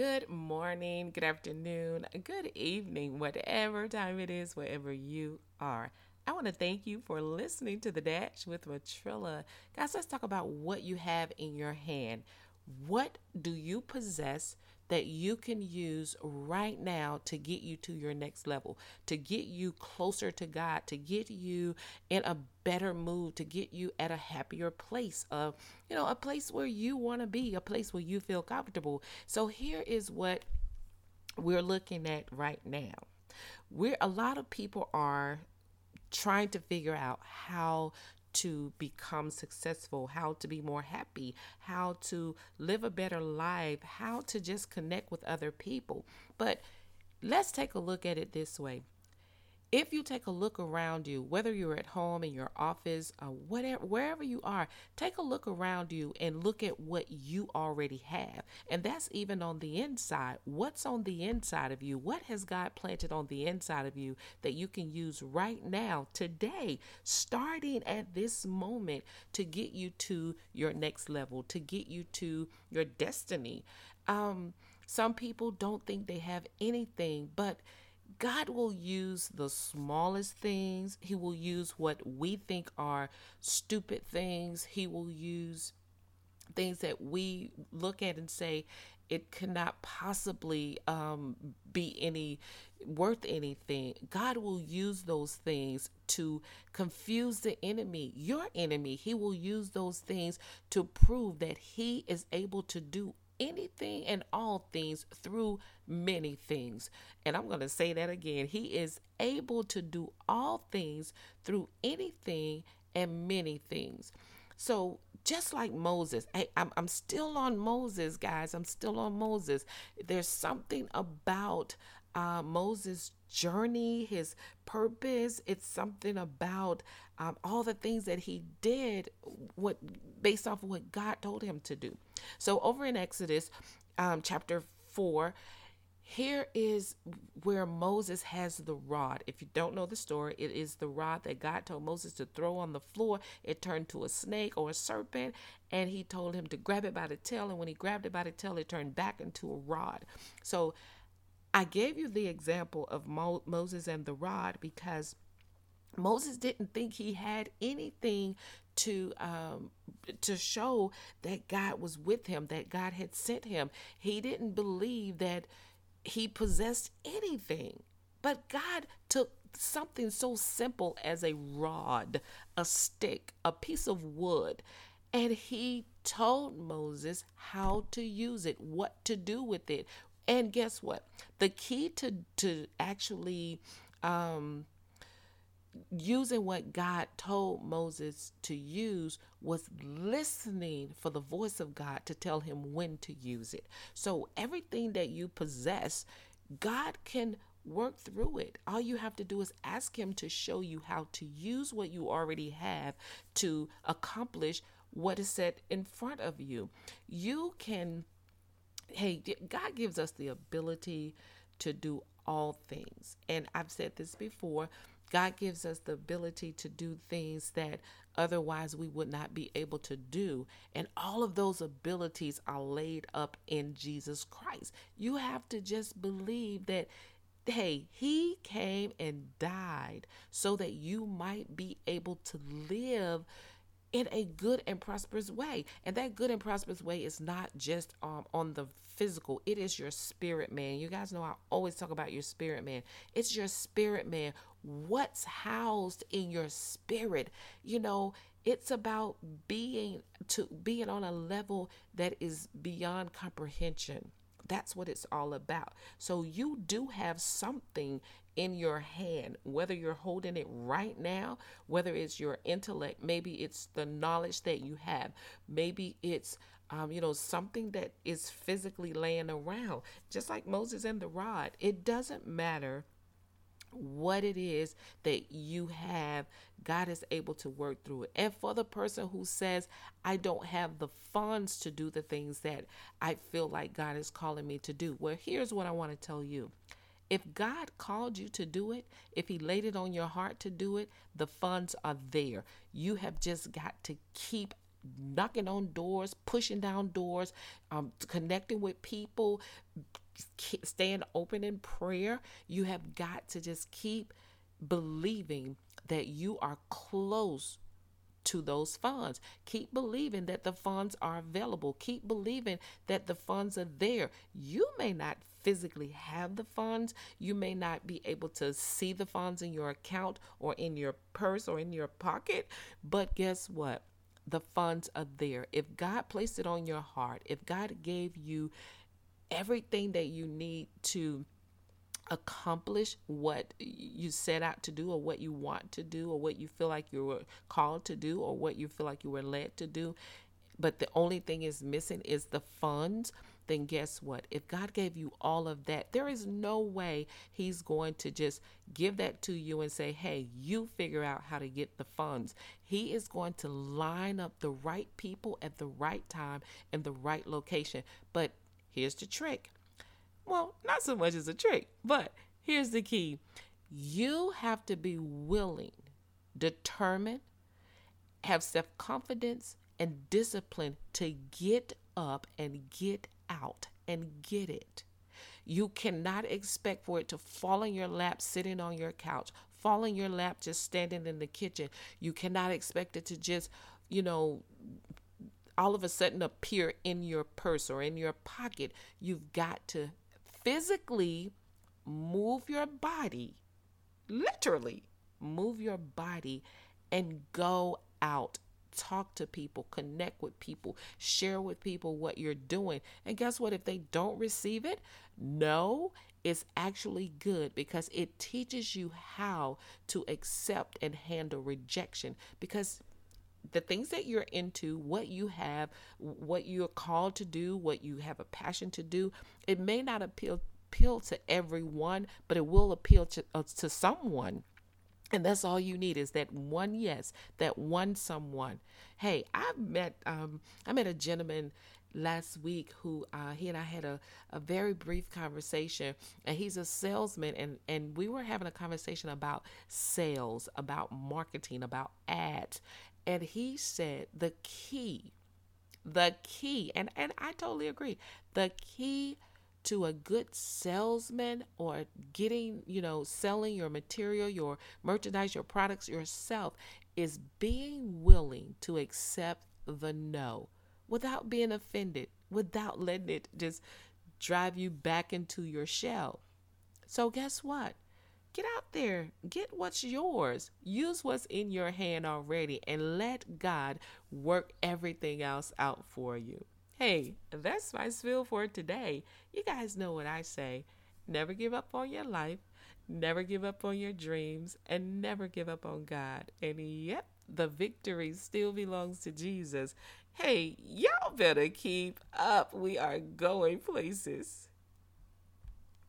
Good morning, good afternoon, good evening, whatever time it is, wherever you are. I want to thank you for listening to The Dash with Matrilla. Guys, let's talk about what you have in your hand. What do you possess that you can use right now to get you to your next level, to get you closer to God, to get you in a better mood, to get you at a happier place of, you know, a place where you want to be, a place where you feel comfortable. So here is what we're looking at right now. We're a lot of people are trying to figure out how to become successful, how to be more happy, how to live a better life, how to just connect with other people. But let's take a look at it this way if you take a look around you, whether you're at home, in your office, uh, whatever, wherever you are, take a look around you and look at what you already have. And that's even on the inside. What's on the inside of you? What has God planted on the inside of you that you can use right now, today, starting at this moment to get you to your next level, to get you to your destiny? Um, some people don't think they have anything, but God will use the smallest things. He will use what we think are stupid things. He will use things that we look at and say it cannot possibly um, be any worth anything. God will use those things to confuse the enemy, your enemy. He will use those things to prove that he is able to do anything and all things through many things. And I'm going to say that again. He is able to do all things through anything and many things. So, just like Moses, I, I'm, I'm still on Moses, guys. I'm still on Moses. There's something about uh, Moses' journey, his purpose. It's something about um, all the things that he did, what based off of what God told him to do. So over in Exodus, um, chapter four. Here is where Moses has the rod. If you don't know the story, it is the rod that God told Moses to throw on the floor. It turned to a snake or a serpent, and he told him to grab it by the tail. And when he grabbed it by the tail, it turned back into a rod. So I gave you the example of Mo- Moses and the rod because Moses didn't think he had anything to um, to show that God was with him, that God had sent him. He didn't believe that he possessed anything. But God took something so simple as a rod, a stick, a piece of wood, and he told Moses how to use it, what to do with it, and guess what? The key to to actually um, using what God told Moses to use was listening for the voice of God to tell him when to use it. So everything that you possess, God can work through it. All you have to do is ask him to show you how to use what you already have to accomplish what is set in front of you. You can hey, God gives us the ability to do all things. And I've said this before God gives us the ability to do things that otherwise we would not be able to do. And all of those abilities are laid up in Jesus Christ. You have to just believe that. Hey, he came and died so that you might be able to live in a good and prosperous way. And that good and prosperous way is not just um, on the physical, it is your spirit man. You guys know I always talk about your spirit man. It's your spirit man. What's housed in your spirit? You know, it's about being to being on a level that is beyond comprehension. That's what it's all about. So you do have something in your hand, whether you're holding it right now, whether it's your intellect, maybe it's the knowledge that you have, maybe it's um, you know, something that is physically laying around, just like Moses and the rod. It doesn't matter what it is that you have, God is able to work through it. And for the person who says, I don't have the funds to do the things that I feel like God is calling me to do, well, here's what I want to tell you. If God called you to do it, if He laid it on your heart to do it, the funds are there. You have just got to keep knocking on doors, pushing down doors, um, connecting with people, staying open in prayer. You have got to just keep believing that you are close to those funds. Keep believing that the funds are available. Keep believing that the funds are there. You may not physically have the funds. You may not be able to see the funds in your account or in your purse or in your pocket, but guess what? The funds are there. If God placed it on your heart, if God gave you everything that you need to accomplish what you set out to do or what you want to do or what you feel like you were called to do or what you feel like you were led to do. But the only thing is missing is the funds. Then guess what? If god gave you all of that there is no way he's going to just give that to you and say hey you figure out how to get the funds. He is going to line up the right people at the right time in the right location. But here's the trick well, not so much as a trick, but here's the key you have to be willing, determined, have self confidence, and discipline to get up and get out and get it. You cannot expect for it to fall in your lap sitting on your couch, fall in your lap just standing in the kitchen. You cannot expect it to just, you know, all of a sudden appear in your purse or in your pocket. You've got to physically move your body, literally move your body and go out. Talk to people, connect with people, share with people what you're doing. And guess what? If they don't receive it, no, it's actually good because it teaches you how to accept and handle rejection. Because the things that you're into, what you have, what you're called to do, what you have a passion to do, it may not appeal appeal to everyone, but it will appeal to uh, to someone. And that's all you need is that one yes, that one someone. Hey, I met um I met a gentleman last week who uh, he and I had a, a very brief conversation and he's a salesman and, and we were having a conversation about sales, about marketing, about ads. And he said the key, the key, and, and I totally agree, the key to a good salesman or getting, you know, selling your material, your merchandise, your products yourself is being willing to accept the no without being offended, without letting it just drive you back into your shell. So, guess what? Get out there, get what's yours, use what's in your hand already, and let God work everything else out for you. Hey, that's my spiel for today. You guys know what I say. Never give up on your life, never give up on your dreams, and never give up on God. And yep, the victory still belongs to Jesus. Hey, y'all better keep up. We are going places.